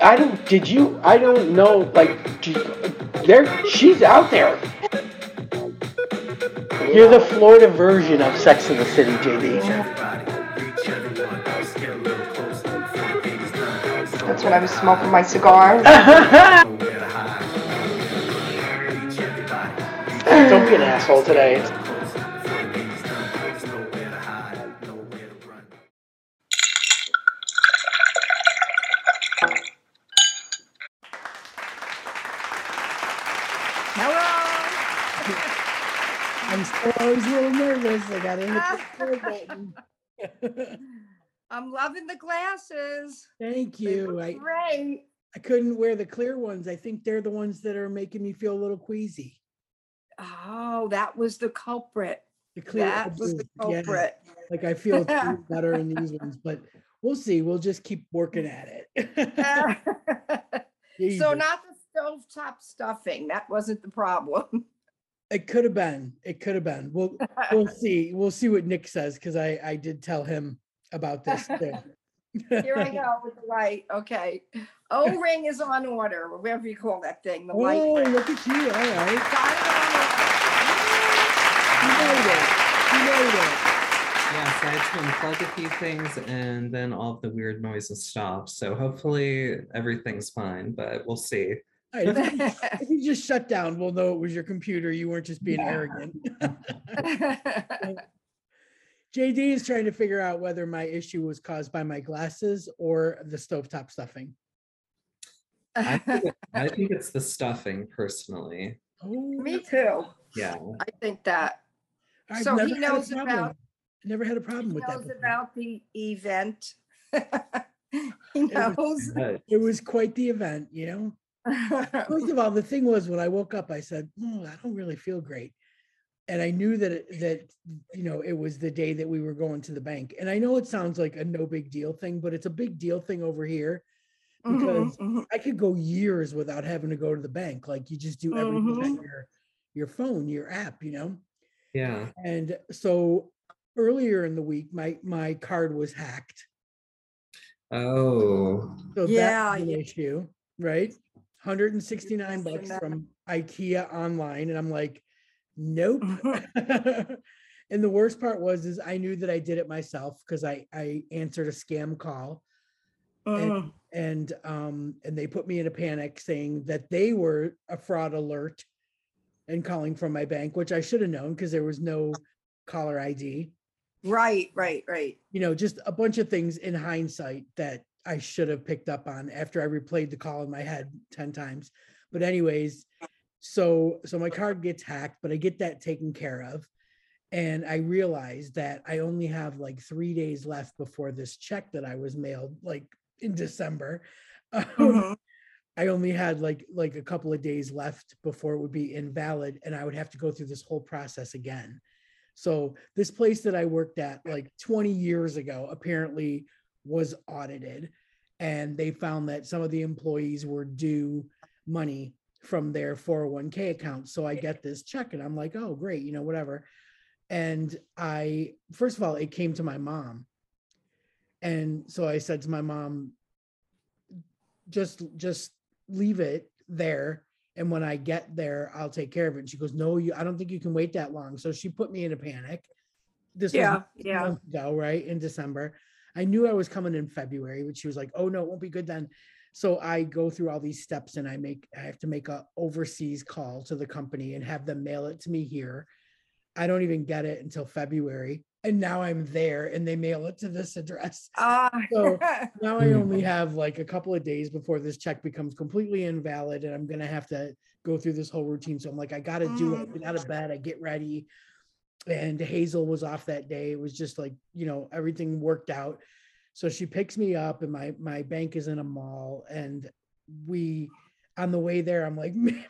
I don't. Did you? I don't know. Like, do- there. She's out there. You're the Florida version of Sex in the City, JD. That's when I was smoking my cigar. Don't be an asshole today. Nervous. I got to hit the ah. play button. I'm loving the glasses. Thank They you. look I, Great. I couldn't wear the clear ones. I think they're the ones that are making me feel a little queasy. Oh, that was the culprit. The clear, That was the yeah, culprit. like I feel better in these ones, but we'll see. We'll just keep working at it. So Jesus. not the stovetop stuffing. That wasn't the problem. It could have been. It could have been. We'll we'll see. We'll see what Nick says because I I did tell him about this too. Here I go with the light. Okay. O ring is on order, whatever you call that thing. The light. Oh, look at you! All right, Got it you made it. You made it. Yes, I had to unplug a few things and then all of the weird noises stopped. So hopefully everything's fine, but we'll see. All right, if, you, if you just shut down, we'll know it was your computer. You weren't just being arrogant. JD is trying to figure out whether my issue was caused by my glasses or the stovetop stuffing. I think, it- I think it's the stuffing personally. Oh, Me too. Yeah. I think that. I've So he never had a knows about- Never had a problem He with that. knows before. about the event. He knows. But It was quite the event, you know. First of all, the thing was when I woke up, I said, "Oh, I don't really feel great," and I knew that it, that you know it was the day that we were going to the bank. And I know it sounds like a no big deal thing, but it's a big deal thing over here because Mhm, mhm. I could go years without having to go to the bank. Like you just do everything on your your phone, your app, you know. yeah. And so earlier in the week, my my card was hacked. Oh. So Yeah, that's an yeah. issue, right? 169 bucks from IKEA online. And I'm like, nope. And the worst part was is I knew that I did it myself because I I answered a scam call Mhm. and um and they put me in a panic saying that they were a fraud alert and calling from my bank, which I should have known because there was no caller ID. Right, right, right. you know, just a bunch of things in hindsight that I should have picked up on after I replayed the call in my head 10 times. But anyways, so so my card gets hacked, but I get that taken care of. And I realized that I only have like three days left before this check that I was mailed like in December. Um, Mhm. I only had like like a couple of days left before it would be invalid and I would have to go through this whole process again. So this place that I worked at like 20 years ago apparently was audited and they found that some of the employees were due money from their 401k account. So I get this check and I'm like, "Oh, great, you know, whatever." And I first of all, it came to my mom. And so I said to my mom, just just leave it there and when i get there i'll take care of it and she goes no you i don't think you can wait that long so she put me in a panic this Yeah, was yeah. month ago right in december i knew i was coming in february but she was like oh no it won't be good then so i go through all these steps and i make i have to make a overseas call to the company and have them mail it to me here i don't even get it until february and now i'm there and they mail it to this address Ah. So, now I Mm. only have like a couple of days before this check becomes completely invalid and I'm gonna have to go through this whole routine. So I'm like, I gotta do it. Get out of bed, I get ready. And Hazel was off that day. It was just like, you know, everything worked out. So she picks me up and my my bank is in a mall and we on the way there, I'm like, man,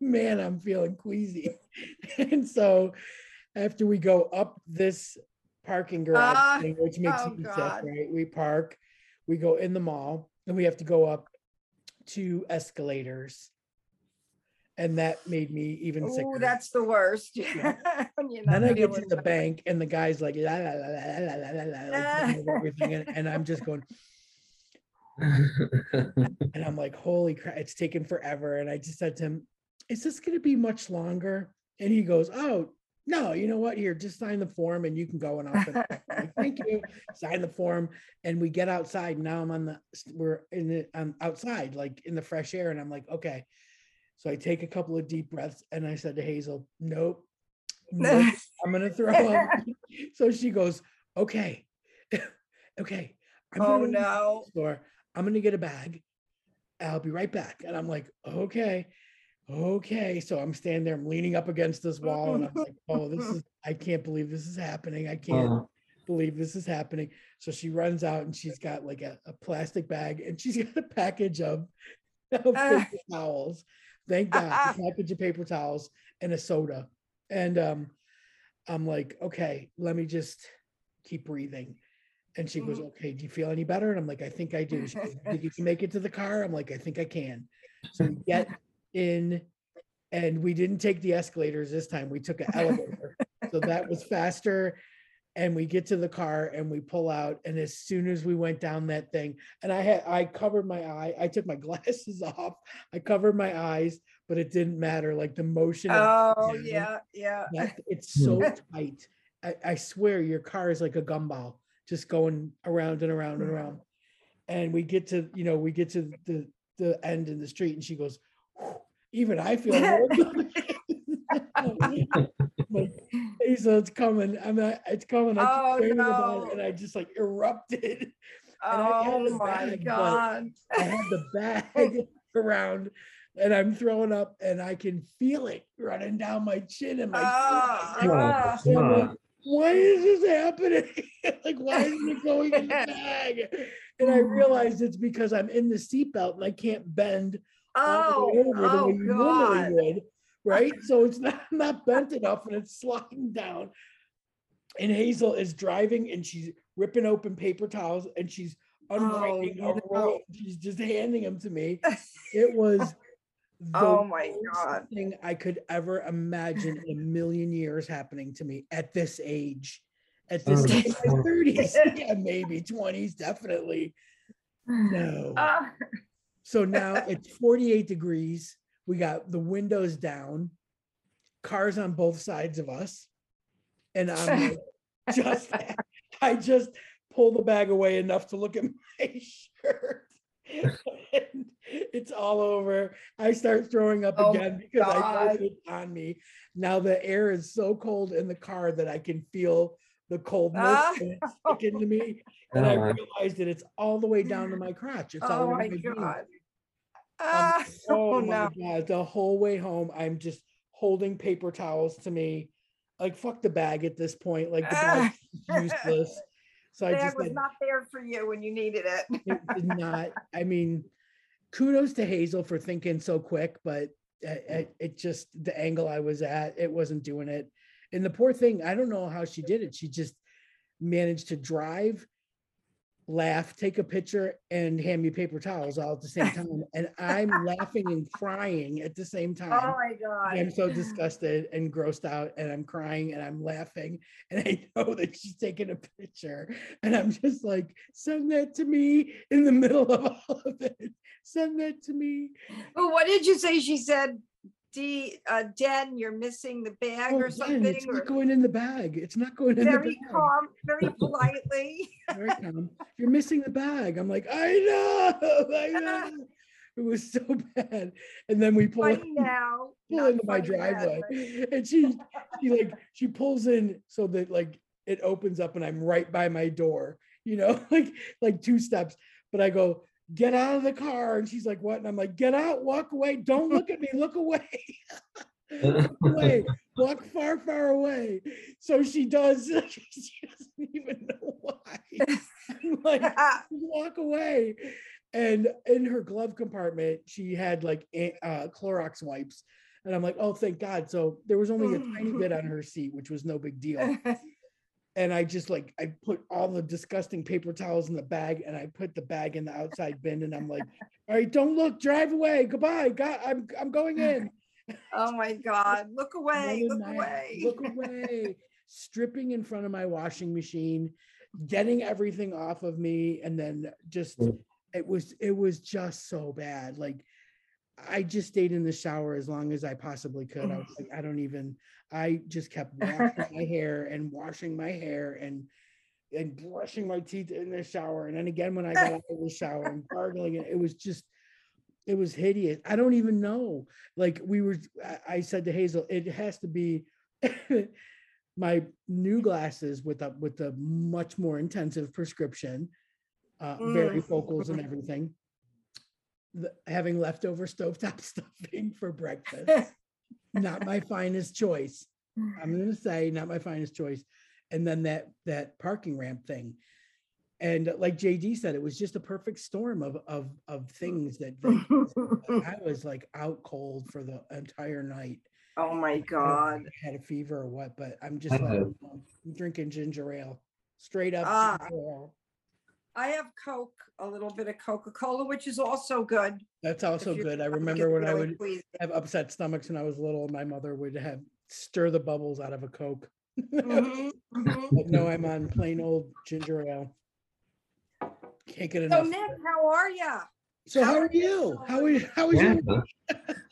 man I'm feeling queasy. and so after we go up this parking garage Ah, thing, which makes oh me sick, right? We park, we go in the mall, and we have to go up two escalators and that made me even sicker. That's the worst. Yeah. then I get to the bank, and the guy's like, la, la, la, like everything, and, and, I'm just going, and I'm like, holy crap, it's taken forever. And I just said to him, is this going to be much longer? And he goes, oh. No, you know what? Here, just sign the form and you can go and off. Like, Thank you. Sign the form, and we get outside. Now I'm on the we're in the I'm outside, like in the fresh air, and I'm like, okay, so I take a couple of deep breaths and I said to Hazel, nope, nope, I'm going to throw up. So she goes, okay, okay. I'm Oh, gonna go to no. Store. I'm going to get a bag. I'll be right back. And I'm like, okay, okay. So I'm standing there, I'm leaning up against this wall and I'm like, oh, this is, I can't believe this is happening. I can't Oh, believe this is happening. So she runs out and she's got like a, a plastic bag and she's got a package of, of ah. paper towels. Thank God, a package of paper towels and a soda. And um, I'm like, okay, let me just keep breathing. And she goes, Mhm. okay, do you feel any better? And I'm like, I think I do. She goes, think you make it to the car? I'm like, I think I can. So we get in and we didn't take the escalators this time. We took an elevator. So that was faster. And we get to the car and we pull out. And as soon as we went down that thing, and I had I covered my eye, I took my glasses off, I covered my eyes, but it didn't matter. Like the motion of Oh, down, yeah, yeah. that it's so hmm. tight. I, I swear your car is like a gumball, just going around and around and around. And we get to, you know, we get to the the end in the street, and she goes, even I feel like, Hazel, it's coming. I'm not, it's coming. I keep Oh, praying about it, no. and I just like erupted. And I had Oh, my bag, God. I had the bag around and I'm throwing up and I can feel it running down my chin and my Ah, chin. ah. And like, why is this happening? like, why isn't it going in the bag? And I realized it's because I'm in the seatbelt and I can't bend Oh, the way over the oh, way you normally God. Would. Right. So it's not, not bent enough and it's sliding down. And Hazel is driving and she's ripping open paper towels and she's unwinding a no. roll. She's just handing them to me. It was the Oh, my worst God. thing I could ever imagine in a million years happening to me at this age. At this Oh, age, in my oh. 30s, yeah, maybe 20s, definitely. No. Ah, So now it's 48 degrees. We got the windows down, cars on both sides of us. And I'm like, just, I just pull the bag away enough to look at my shirt. And it's all over. I start throwing up Oh again because I know God. that it's on me. Now the air is so cold in the car that I can feel the coldness Ah. and it's sticking to me. And I God. realized that it's all the way down to my crotch. It's all Oh, over my jeans. Um, Ah, oh Oh, my no. god, the whole way home, I'm just holding paper towels to me. Like fuck the bag at this point. Like the bag is useless. So I just was had, not there for you when you needed it. it did not. I mean, kudos to Hazel for thinking so quick, but it, it just the angle I was at, it wasn't doing it. And the poor thing, I don't know how she did it. She just managed to drive, laugh, take a picture, and hand me paper towels all at the same time. And I'm laughing and crying at the same time. Oh, my God. I'm so disgusted and grossed out, and I'm crying and I'm laughing, and I know that she's taking a picture, and I'm just like, send that to me in the middle of all of it. Send that to me. Well, what did you say? She said, D, uh, Den, you're missing the bag Oh, or something? it's or not going in the bag. It's not going in Very the bag. Very calm, very politely. Very calm. You're missing the bag. I'm like, I know, I know. It was so bad. And then we pull in, now. pull into my driveway, and she, she like, she pulls in so that like it opens up, and I'm right by my door. You know, like like two steps. But I go, get out of the car, and she's like, what? And I'm like, get out, walk away, don't look at me, look away. Look away, walk far, far away. So she does. She doesn't even know why. Like, walk away. And in her glove compartment, she had like uh, Clorox wipes. And I'm like, oh, thank God. So there was only a tiny bit on her seat, which was no big deal. And I just like, I put all the disgusting paper towels in the bag and I put the bag in the outside bin. And I'm like, all right, don't look, drive away. Goodbye. God, I'm, I'm going in. Oh, my God. Look away, look my- away. Look away. Stripping in front of my washing machine, getting everything off of me, and then just Mm. it was it was just so bad. Like I just stayed in the shower as long as I possibly could. I was like, I don't even. I just kept washing my hair and washing my hair and and brushing my teeth in the shower. And then again when I got out of the shower and gargling it, it was just it was hideous. I don't even know. Like we were, I- said to Hazel, it has to be my new glasses with a with a much more intensive prescription, uh, Mm. varifocals and everything. The- having leftover stovetop stuffing for breakfast, not my finest choice. I'm gonna say not my finest choice. And then that that parking ramp thing. And like JD said, it was just a perfect storm of of of things that, that I was like out cold for the entire night. Oh my I don't know God. I had a fever or what, but I'm just Uh-oh. letting you know, I'm drinking ginger ale, straight up. Ah. Ginger ale. I have Coke, a little bit of Coca-Cola, which is also good. That's if also you're good. I remember when I really would queasy. have upset stomachs when I was little, my mother would have stir the bubbles out of a Coke. Mhm, mhm. But no, I'm on plain old ginger ale. Can't get So enough. Nick, how are ya? So how how are are you? you? How are you? How is Yeah. your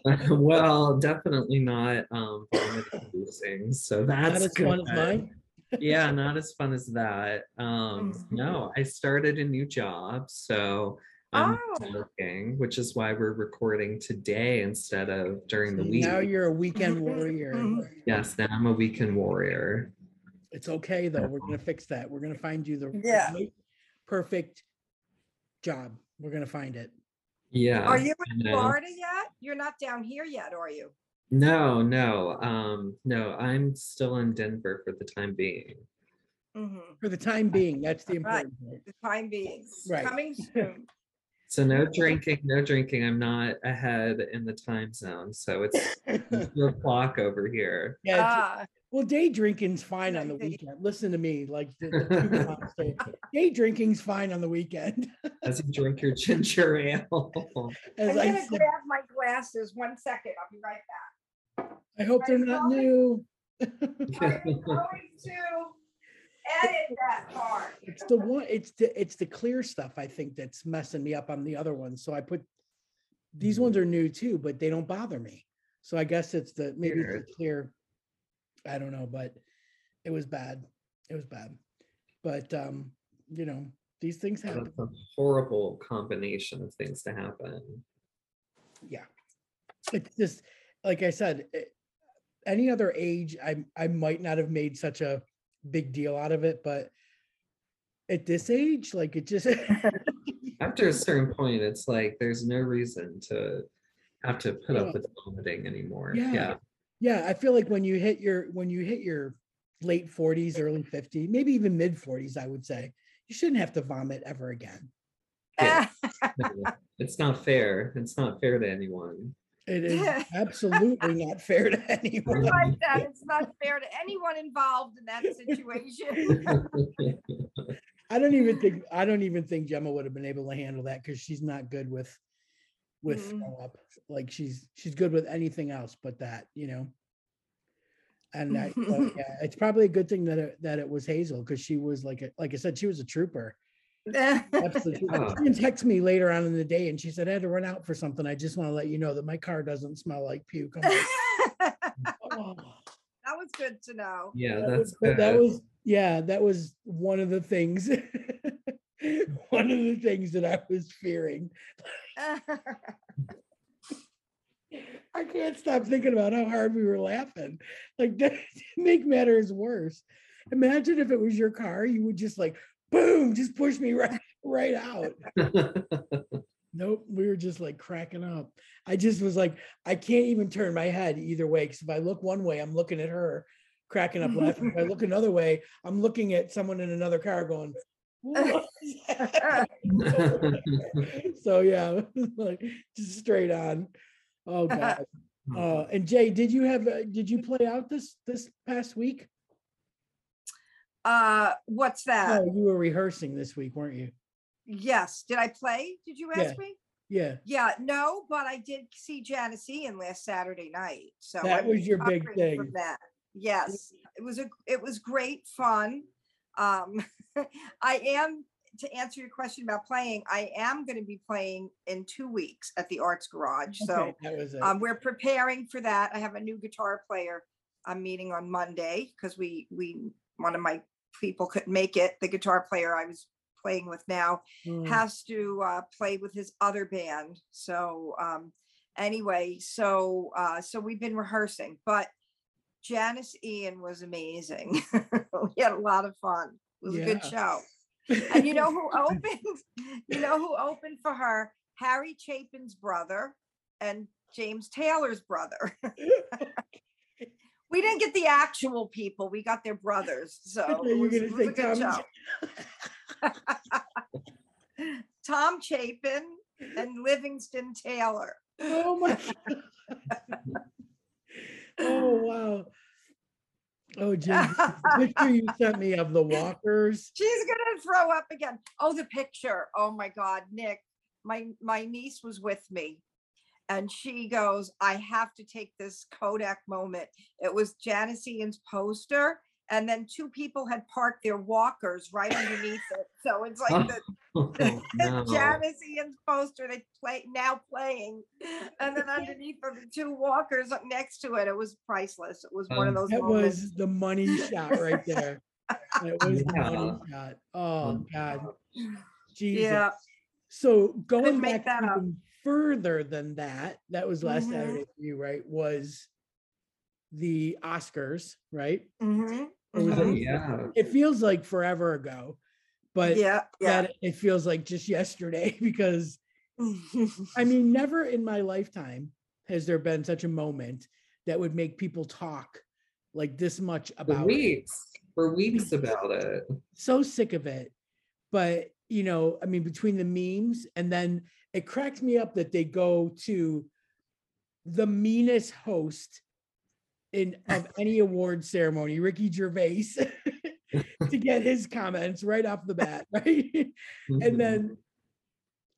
well, definitely not um vomit inducing. So that's not as fun as good. mine? Yeah, not as fun as that. Um, Mhm. no, I started a new job, so I'm Oh. working, which is why we're recording today instead of during the week. Now you're a weekend warrior. mhm. Yes, now I'm a weekend warrior. It's okay though. We're gonna fix that. We're gonna find you the Yeah. right, perfect job. We're gonna find it. Yeah. Are you in. Florida yet? You're not down here yet, are you? No, no, um, no, I'm still in Denver for the time being. Mhm, For the time being, that's the Right. important part. The time being, Right. coming soon. So no drinking, no drinking. I'm not ahead in the time zone, so it's two o'clock over here. Yeah, it's- Ah, well, day drinking's fine on the day- weekend. Listen to me, like the, the Cuban monster. day drinking's fine on the weekend. As you drink your ginger ale. As I'm I gonna said, grab my glasses. One second, I'll be right back. I hope they're not new. I am going to edit that part. It's the one, it's the, it's the clear stuff, I think, that's messing me up on the other ones. So I put, these ones are new too, but they don't bother me. So I guess it's the, maybe it's the clear. I don't know, but it was bad. It was bad. But, um, you know, these things happen. That's a horrible combination of things to happen. Yeah. It's just, like I said, it- any other age, I, I might not have made such a big deal out of it, but at this age, like it just, After a certain point, it's like there's no reason to have to put Yeah. up with vomiting anymore. Yeah. Yeah. yeah, I feel like when you hit your, when you hit your late forties, early fifties, maybe even mid forties, I would say, you shouldn't have to vomit ever again. Yeah. It's not fair. It's not fair to anyone. It is absolutely not fair to anyone. like that. It's not fair to anyone involved in that situation. I don't even think, I don't even think Gemma would have been able to handle that because she's not good with, with Mm. up. Like she's, she's good with anything else but that, you know? And I, yeah, it's probably a good thing that it, that it was Hazel because she was like, a- like I said, she was a trooper. Absolutely. Yeah. She even text me later on in the day and she said, I had to run out for something. I just want to let you know that my car doesn't smell like puke. Like, "Oh." That was good to know. Yeah, That that's was- but that was, yeah, that was one of the things. One of the things that I was fearing. I can't stop thinking about how hard we were laughing. Like that make matters worse. Imagine if it was your car, you would just like boom, just pushed me right right out. Nope, we were just like cracking up. I just was like, I can't even turn my head either way because if I look one way, I'm looking at her cracking up laughing. If I look another way, I'm looking at someone in another car going. "What is that?" so yeah, like just straight on. Oh god. Uh, and Jay, did you have uh, did you play out this this past week? Uh, what's that? Oh, you were rehearsing this week, weren't you? Yes. Did I play? Did you ask Yeah. me? Yeah, Yeah, no, but I did see Janis Ian last Saturday night. So That I'm was your big thing. That. Yes, it was a it was great fun. Um, I am to answer your question about playing, I am going to be playing in two weeks at the Arts Garage. So Okay, that was it. um, we're preparing for that. I have a new guitar player I'm meeting on Monday because we, we, one of my people couldn't make it. The guitar player I was playing with now Mm, has to uh, play with his other band. So um, anyway, so uh, so we've been rehearsing, but Janis Ian was amazing. we had a lot of fun. It was a good show. And you know who opened? You know who opened for her? Harry Chapin's brother and James Taylor's brother. we didn't get the actual people; we got their brothers. So you were gonna say Tom. Tom Chapin and Livingston Taylor. Oh my. oh wow. Oh, Jim, picture you sent me of the walkers. She's gonna throw up again. Oh, the picture. Oh my God, Nick. My my niece was with me. And she goes, I have to take this Kodak moment. It was Janis Ian's poster. And then two people had parked their walkers right underneath it. So it's like the Oh, no. Janis Ian's poster they play now playing, and then underneath are the two walkers up next to it. It was priceless. It was one of Um, those That moments. was the money shot right there. That was the money shot. Oh God. Jesus. yeah, So going Couldn't back that up. even further than that, that was last Mhm. Saturday for you, right? Was the Oscars, right? mhm, Or was Oh, it- yeah. It feels like forever ago, but yeah, yeah. that it feels like just yesterday because I mean, never in my lifetime has there been such a moment that would make people talk like this much For about it. weeks, for weeks about it. so sick of it. But you know, I mean, between the memes and then it cracks me up that they go to the meanest host in of any award ceremony, Ricky Gervais, to get his comments right off the bat, right? And then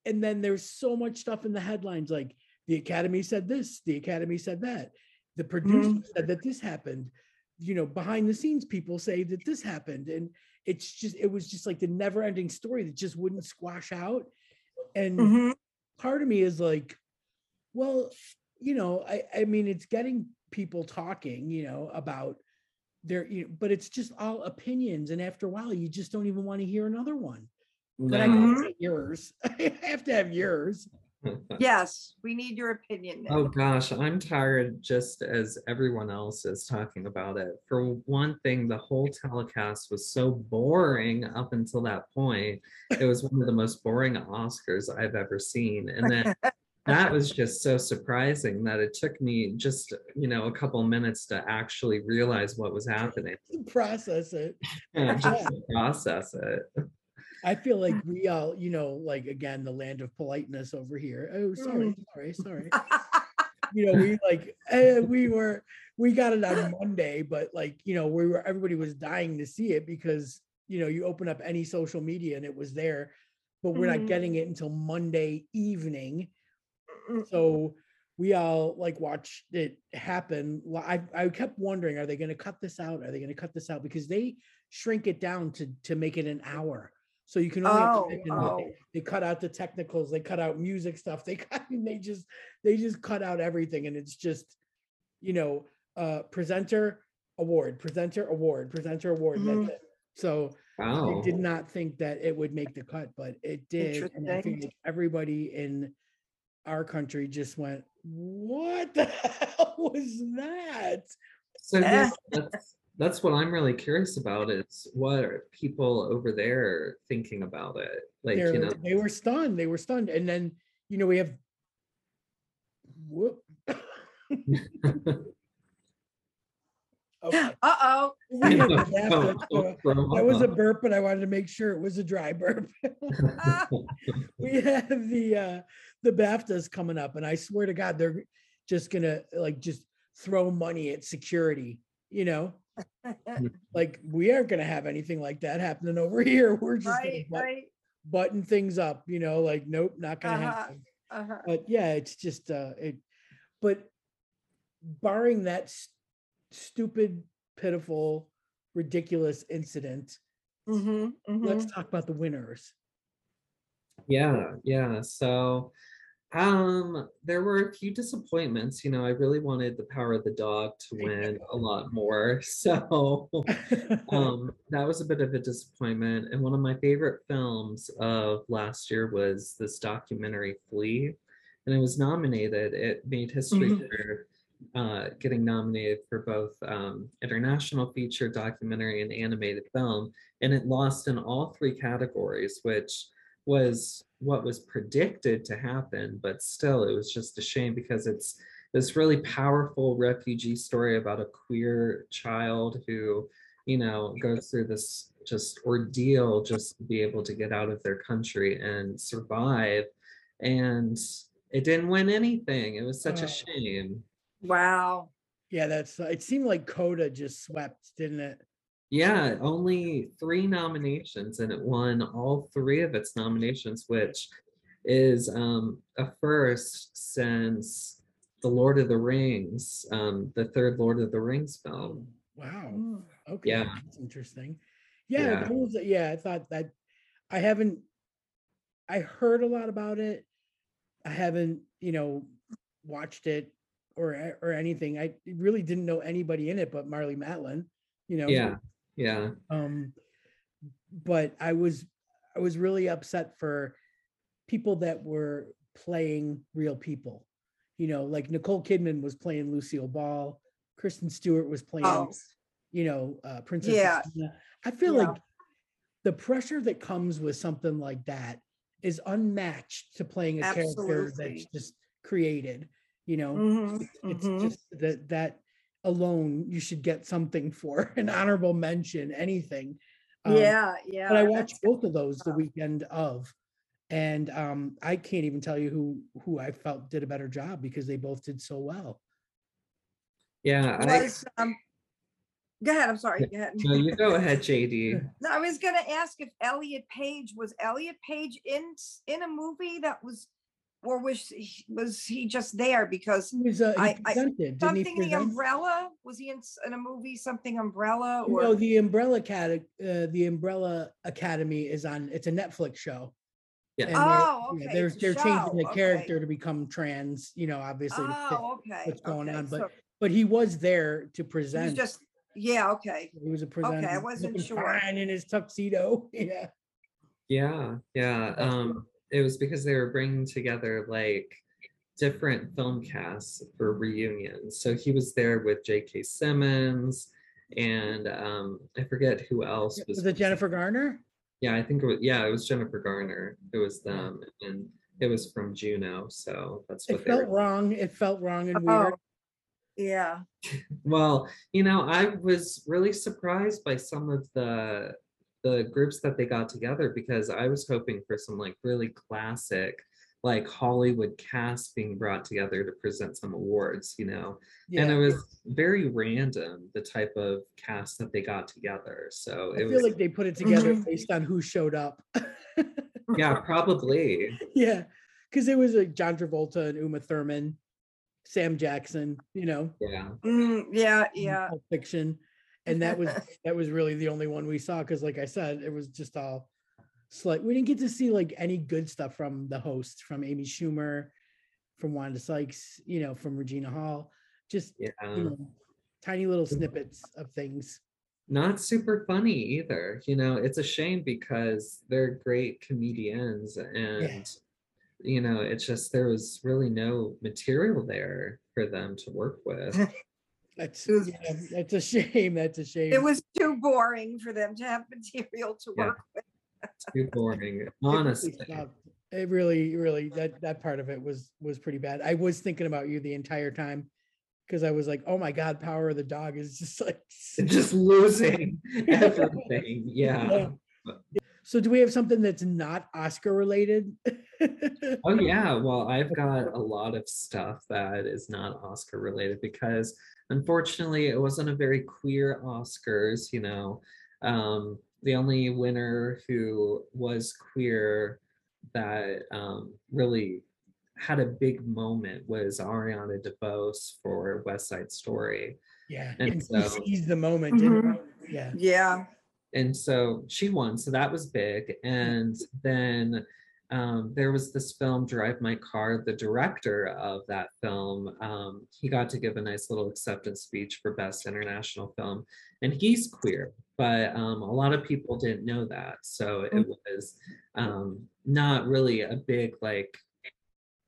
and then there's so much stuff in the headlines like the academy said this the academy said that the producer said that this happened you know behind the scenes people say that this happened and it's just it was just like the never ending story that just wouldn't squash out and Mhm. Part of me is like well you know i i mean it's getting people talking you know about their you know, but it's just all opinions and after a while you just don't even want to hear another one but I can't yours. I have to have yours. Yes, we need your opinion. Nick. Oh gosh, I'm tired just as everyone else is talking about it. For one thing, the whole telecast was so boring up until that point. It was one of the most boring Oscars I've ever seen. And then that was just so surprising that it took me just, you know, a couple minutes to actually realize what was happening. Process it. and just to process it. I feel like we all, you know, like again, the land of politeness over here. Oh, sorry, Mm. sorry, sorry. You know, we like eh, we were we got it on Monday, but like, you know, we were everybody was dying to see it because you know, you open up any social media and it was there, but we're not Mhm. getting it until Monday evening. Mm, so we all like watched it happen I, I kept wondering are they going to cut this out are they going to cut this out because they shrink it down to to make it an hour so you can only Oh, imagine what they, oh. they cut out the technicals they cut out music stuff they cut they just they just cut out everything and it's just you know uh presenter award presenter award presenter award and Mhm. that's it so Wow. I did not think that it would make the cut, but it did. And I feel Interesting. like everybody in our country just went, What the hell was that? So yeah, Eh. that's that's what I'm really curious about is what are people over there thinking about it? Like, They're- you know, they were stunned. They were stunned. And then, you know, we have whoop. okay. Uh-oh. We have the Don't- BAFTA, don't so throw That was a burp, but I wanted to make sure it was a dry burp. we have the uh the BAFTAs coming up, and I swear to God, they're just gonna like just throw money at security, you know. Like we aren't gonna have anything like that happening over here. We're just right, gonna but- right. button things up, you know, like nope, not gonna Uh-huh. happen. Uh-huh. But yeah, it's just uh it but barring that s- stupid, pitiful, ridiculous incident, Mhm, mhm. let's talk about the winners. Yeah, yeah. So um there were a few disappointments. You know, I really wanted the power of the dog to win a lot more. So um that was a bit of a disappointment. And one of my favorite films of last year was this documentary Flee. And it was nominated. It made history Mhm. for uh, getting nominated for both um, international feature, documentary, and animated film, and it lost in all three categories, which was what was predicted to happen. But still, it was just a shame because it's this really powerful refugee story about a queer child who, you know, goes through this just ordeal just to be able to get out of their country and survive. And it didn't win anything. It was such Oh. a shame. Wow. yeah, that's it seemed like Coda just swept, didn't it? Yeah, only three nominations and it won all three of its nominations, which is um, a first since The Lord of the Rings, um, the third Lord of the Rings film. Wow. Mm. Okay, Yeah. that's interesting. Yeah, Yeah. was, yeah, I thought that I haven't I heard a lot about it. I haven't, you know, watched it or or anything. I really didn't know anybody in it but Marlee Matlin, you know. Yeah, yeah, Um but I was I was really upset for people that were playing real people. You know, like Nicole Kidman was playing Lucille Ball, Kristen Stewart was playing Oh, you know, uh, Princess. Yeah. Diana. I feel Yeah. like the pressure that comes with something like that is unmatched to playing a character that's just created. You know, mhm, it's mhm. just that that alone you should get something for an honorable mention, anything. Um, yeah, yeah. but I watched both of those the weekend of, and um, I can't even tell you who who I felt did a better job because they both did so well. yeah. I, Was, um, go ahead. I'm sorry. Go ahead. no, you go ahead, JD. No, I was gonna ask if Elliot Page was Elliot Page in in a movie that was, or was he, was he just there because He was uh, he I- I- presented, didn't he something the umbrella was he in, in a movie something umbrella No, or the Umbrella Academy, uh, the Umbrella Academy is on. It's a Netflix show. Yeah. and they're- Oh, yeah, They're they're changing the show, character to become trans. You know, obviously. oh okay what's going okay, on, but so But he was there to he was present. just yeah okay he was a presenter. Okay, I wasn't sure. fine in his tuxedo. Yeah. Yeah, yeah. Um, it was because they were bringing together like different film casts for reunions. So he was there with J.K. Simmons and um, I forget who else was. Was it Jennifer Garner? Yeah, I think it was. Yeah, it was Jennifer Garner. It was them, and it was from Juno. So that's what It they were. felt wrong. It felt wrong and weird. oh yeah Well, you know, I was really surprised by some of the the groups that they got together because I was hoping for some like really classic like Hollywood cast being brought together to present some awards, you know. And it was very random the type of cast that they got together. So I it feel was like they put it together Mhm. based on who showed up. yeah, probably. yeah. Because it was like John Travolta and Uma Thurman, Sam Jackson, you know, Yeah. Mm, yeah yeah Fiction. And that was that was really the only one we saw because like I said, it was just all slight. We didn't get to see like any good stuff from the host from Amy Schumer, from Wanda Sykes, you know, from Regina Hall. Just Yeah. you know, tiny little snippets of things. not super funny either. You know, it's a shame because they're great comedians and you know, it's just there was really no material there for them to work with. That's It was- yeah, that's a shame. That's a shame. it was too boring for them to have material to Yeah. work with Too boring. Honestly. It really, really that that part of it was was pretty bad. I was thinking about you the entire time because I was like, oh my god, Power of the Dog is just like. Just losing everything. Yeah. So do we have something that's not Oscar related? Oh yeah, well, I've got a lot of stuff that is not Oscar related because unfortunately it wasn't a very queer Oscars, you know. Um the only winner who was queer that um really had a big moment was Ariana DeBose for West Side Story. yeah, And and so- he seized the moment. didn't he? Yeah, yeah and so she won so that was big. And then um, there was this film drive my car the director of that film um, he got to give a nice little acceptance speech for best international film. And he's queer but um, a lot of people didn't know that. So it was um, not really a big like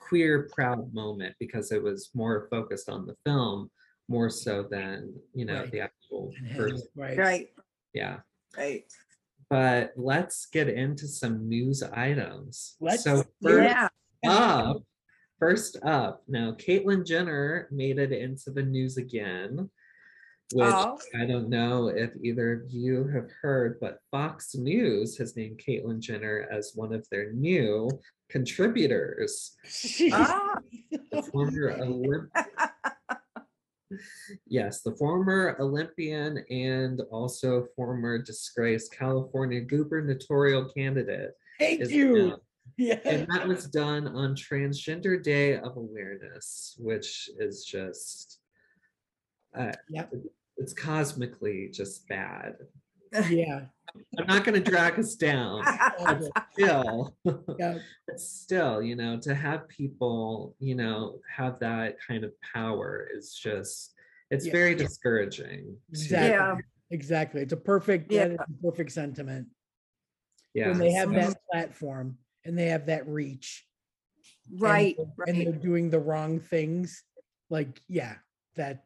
queer proud moment because it was more focused on the film more so than you know Right. the actual person. Right. Right, yeah right. but let's get into some news items. Let's so first Yeah, up, first up, now Caitlyn Jenner made it into the news again, which Oh. I don't know if either of you have heard, but Fox News has named Caitlyn Jenner as one of their new contributors. ah, The former Olymp- Yes, the former Olympian and also former disgraced California gubernatorial candidate. Thank you. now- Yeah. And that was done on Transgender Day of Awareness, which is just, uh, Yep. it's cosmically just bad. Yeah. I'm not going to drag us down, still, Yeah. still, you know, to have people, you know, have that kind of power is just, it's Yeah. very discouraging. Exactly. Yeah. Exactly. It's a perfect, Yeah. that is a perfect sentiment. Yeah. When they have Mhm. that platform and they have that reach. and right, And they're doing the wrong things. Like, yeah, that.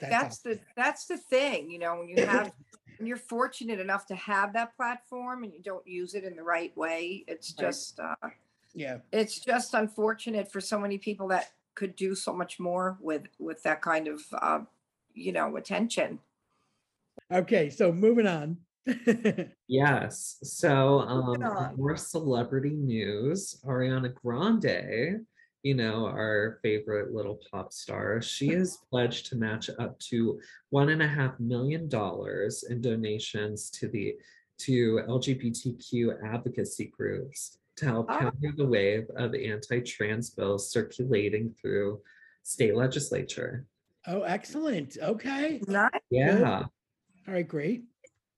That's awesome. the, that's the thing, you know, when you have, when you're fortunate enough to have that platform and you don't use it in the right way, it's Right. just, uh, Yeah. it's just unfortunate for so many people that could do so much more with, with that kind of, uh, you know, attention. Okay. So moving on. Yes. So, um, on. more celebrity news. Ariana Grande, you know, our favorite little pop star, she mm-hmm. has pledged to match up to one and a half million dollars in donations to the to LGBTQ advocacy groups to help Oh. counter the wave of anti-trans bills circulating through state legislature. oh, excellent. Okay. Nice. Yeah. All right. Great.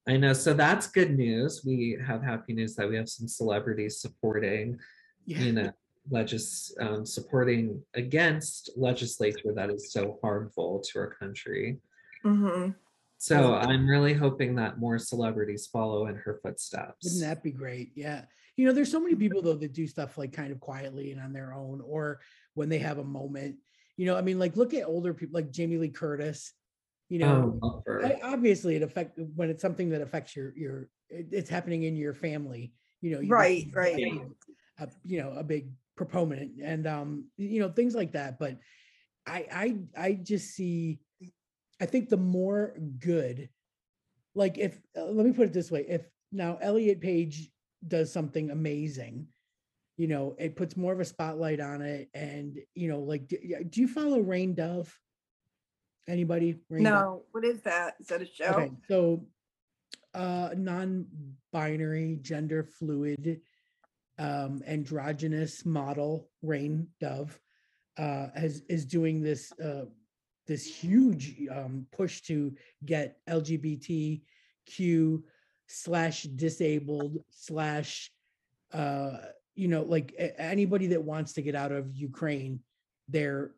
I know. So that's good news. We have happy news that we have some celebrities supporting, Yeah. you know, legis um, supporting against legislature that is so harmful to our country. hmm So I'm really hoping that more celebrities follow in her footsteps. Wouldn't that be great? Yeah. You know, there's so many people though that do stuff like kind of quietly and on their own, or when they have a moment. You know, I mean, like look at older people like Jamie Lee Curtis. You know, Oh. I, obviously it affect when it's something that affects your your it- it's happening in your family. You know, you Right, right. A, a, you know, a big proponent and um, you know, things like that. But I I I just see. I think the more good, like if uh, let me put it this way, if now Elliot Page does something amazing, you know, it puts more of a spotlight on it, and you know, like, do, do you follow Rain Dove? Anybody? Rain Dove? No, what is that? Is that a show? Okay, so uh non-binary, gender fluid, um, androgynous model Rain Dove uh has is doing this uh this huge um push to get LGBTQ slash disabled slash uh you know like anybody that wants to get out of Ukraine, they're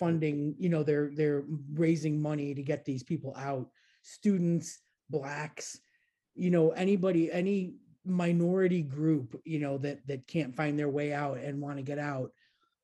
funding, you know, they're they're raising money to get these people out. Students, blacks, you know, anybody, any minority group, you know, that that can't find their way out and want to get out.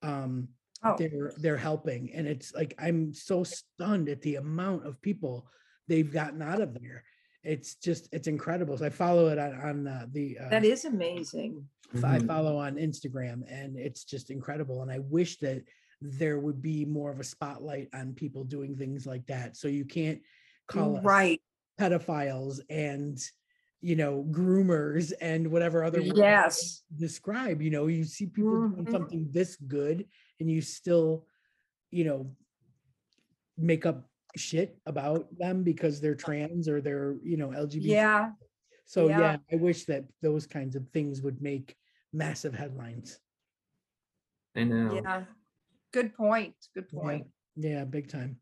Um, Oh, they're they're helping. And it's like I'm so stunned at the amount of people they've gotten out of there. It's just it's incredible. So I follow it on on uh, the uh, that is amazing. I Mhm. follow on Instagram and it's just incredible. And I wish that there would be more of a spotlight on people doing things like that. So you can't call us Right. pedophiles and you know groomers and whatever other words Yes. describe. You know, you see people doing Mhm. something this good and you still, you know, make up shit about them because they're trans or they're, you know, LGBT. Yeah. So Yeah. yeah, I wish that those kinds of things would make massive headlines. I know. Yeah. Good point. Good Yeah. point. Yeah, big time.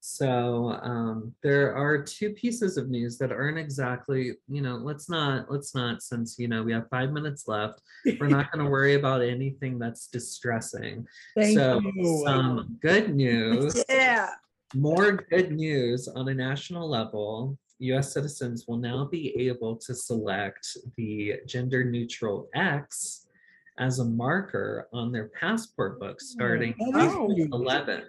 So um, there are two pieces of news that aren't exactly, you know, let's not, let's not, since, you know, we have five minutes left, we're not going to worry about anything that's distressing. Thank so you. some good news. yeah. More good news on a national level. US citizens will now be able to select the gender neutral X as a marker on their passport book starting oh, April 11th.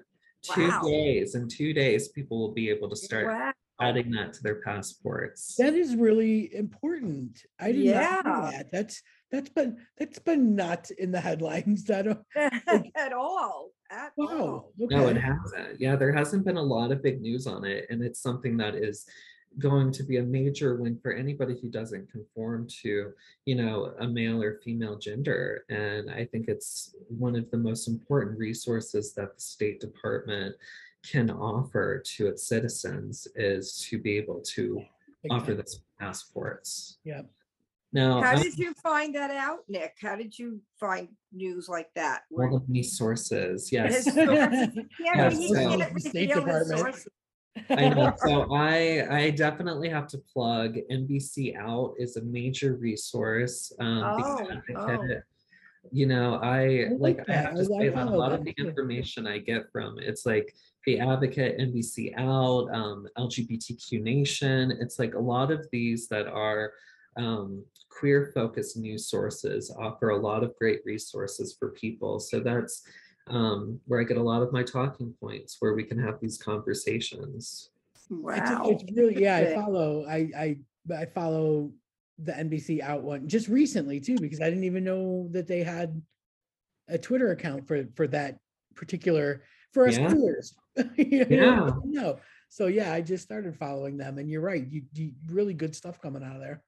Wow. Two days, in two days, people will be able to start wow. adding that to their passports. That is really important. I did yeah. not know that. That's that's been that's been not in the headlines that like, at all. At wow. All. Okay. No, it hasn't. Yeah, there hasn't been a lot of big news on it, and it's something that is going to be a major win for anybody who doesn't conform to, you know, a male or female gender. And I think it's one of the most important resources that the State Department can offer to its citizens is to be able to Big offer time. this passports. Yeah. Now, How um did you find that out, Nick? How did you find news like that? Where- all of these sources, yes. His Yes, so- State Department. sources? I know. So I I definitely have to plug NBC Out is a major resource. Um, Oh, advocate. You know, I I like like I have to say that a lot of the information I get from it's like the Advocate, NBC Out, um, LGBTQ Nation. It's like a lot of these that are um, queer focused news sources offer a lot of great resources for people. So that's um, where I get a lot of my talking points, where we can have these conversations. Wow. it's really yeah. I follow. I I I follow the NBC out one just recently too because I didn't even know that they had a Twitter account for for that particular for us Yeah. queers. You Yeah. No. So yeah, I just started following them, and you're right. You, you really good stuff coming out of there.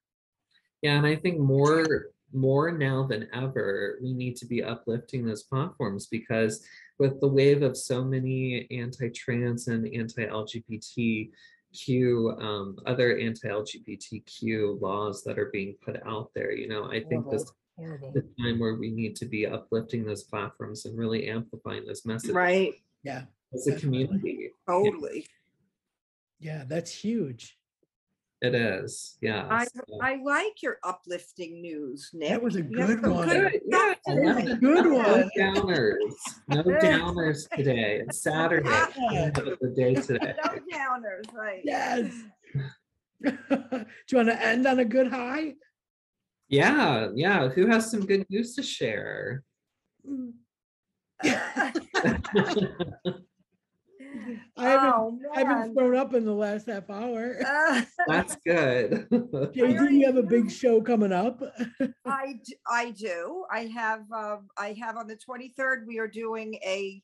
Yeah, and I think more more now than ever, we need to be uplifting those platforms because with the wave of so many anti-trans and anti-LGBTQ, um, other anti-LGBTQ laws that are being put out there, you know, I think this Horrible. the time where we need to be uplifting those platforms and really amplifying this message Right, Yeah. as a definitely. community. totally. Yeah, that's huge. It is, yeah. I, so- I like your uplifting news, Nick. That was a good one. good Good, yeah, stuff I love today. it. No one. downers, no downers today. It's Saturday. We're Yeah. Have day today. No downers, right. Yes. Do you want to end on a good high? Yeah, yeah. Who has some good news to share? Mm. I haven't Oh, I haven't thrown up in the last half hour. Uh, That's good. JD, already you have a big show coming up. I, I do. I have, um, I have on the twenty-third, we are doing a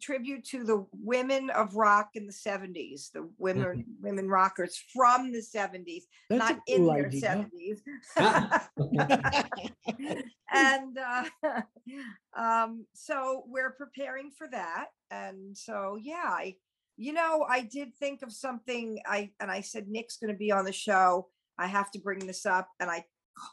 tribute to the women of rock in the seventies, the women, women rockers from the seventies, That's not a in cool their idea. seventies. Ah. and uh, um, so we're preparing for that. And so, yeah, I, you know, I did think of something. I and I said Nick's going to be on the show. I have to bring this up, and I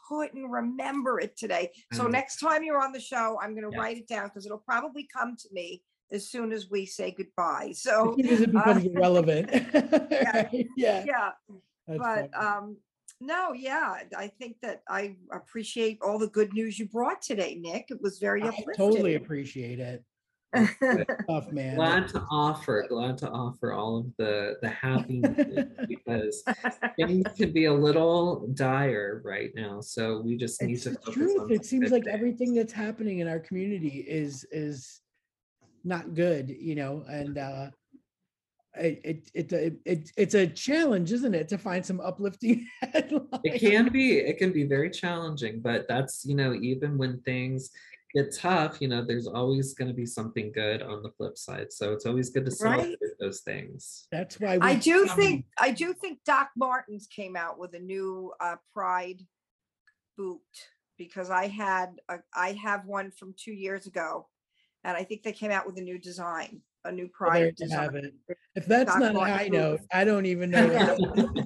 couldn't remember it today. So Mm. next time you're on the show, I'm going to Yeah. write it down because it'll probably come to me as soon as we say goodbye. So as it becomes irrelevant. yeah. yeah, that's but um no yeah i think that i appreciate all the good news you brought today nick it was very I uplifting totally appreciate it. Tough man. glad to offer, glad to offer all of the the happy because things can be a little dire right now. So we just need It's to the focus truth. on It the seems like things. everything that's happening in our community is is not good, you know, and uh it it, it, it, it it's a challenge, isn't it, to find some uplifting headlines. It can be, it can be very challenging, but that's, you know, even when things get tough, you know, there's always going to be something good on the flip side. So it's always good to Right. those things. That's why i do come- think i do think doc martens came out with a new uh pride boot because i had a, i have one from two years ago and I think they came out with a new design, a new product. design. have it. If that's not a high note, I don't even know.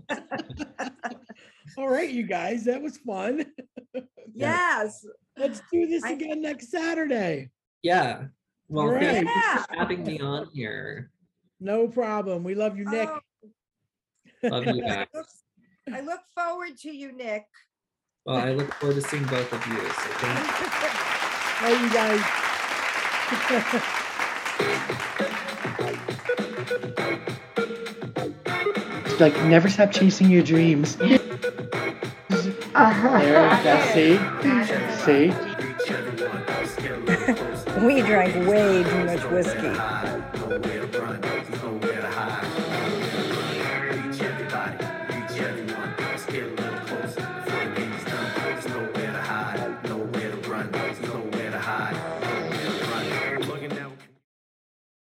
All right, you guys, that was fun. Yes. Let's do this I, again next Saturday. Yeah. Well, All right. yeah. having me on here. No problem. We love you, Nick. Oh. Love you guys. I look forward to you, Nick. Well, I look forward to seeing both of you. So thank you. Hey, you guys like, never stop chasing your dreams. Uh-huh. See? See? we drank way too much whiskey.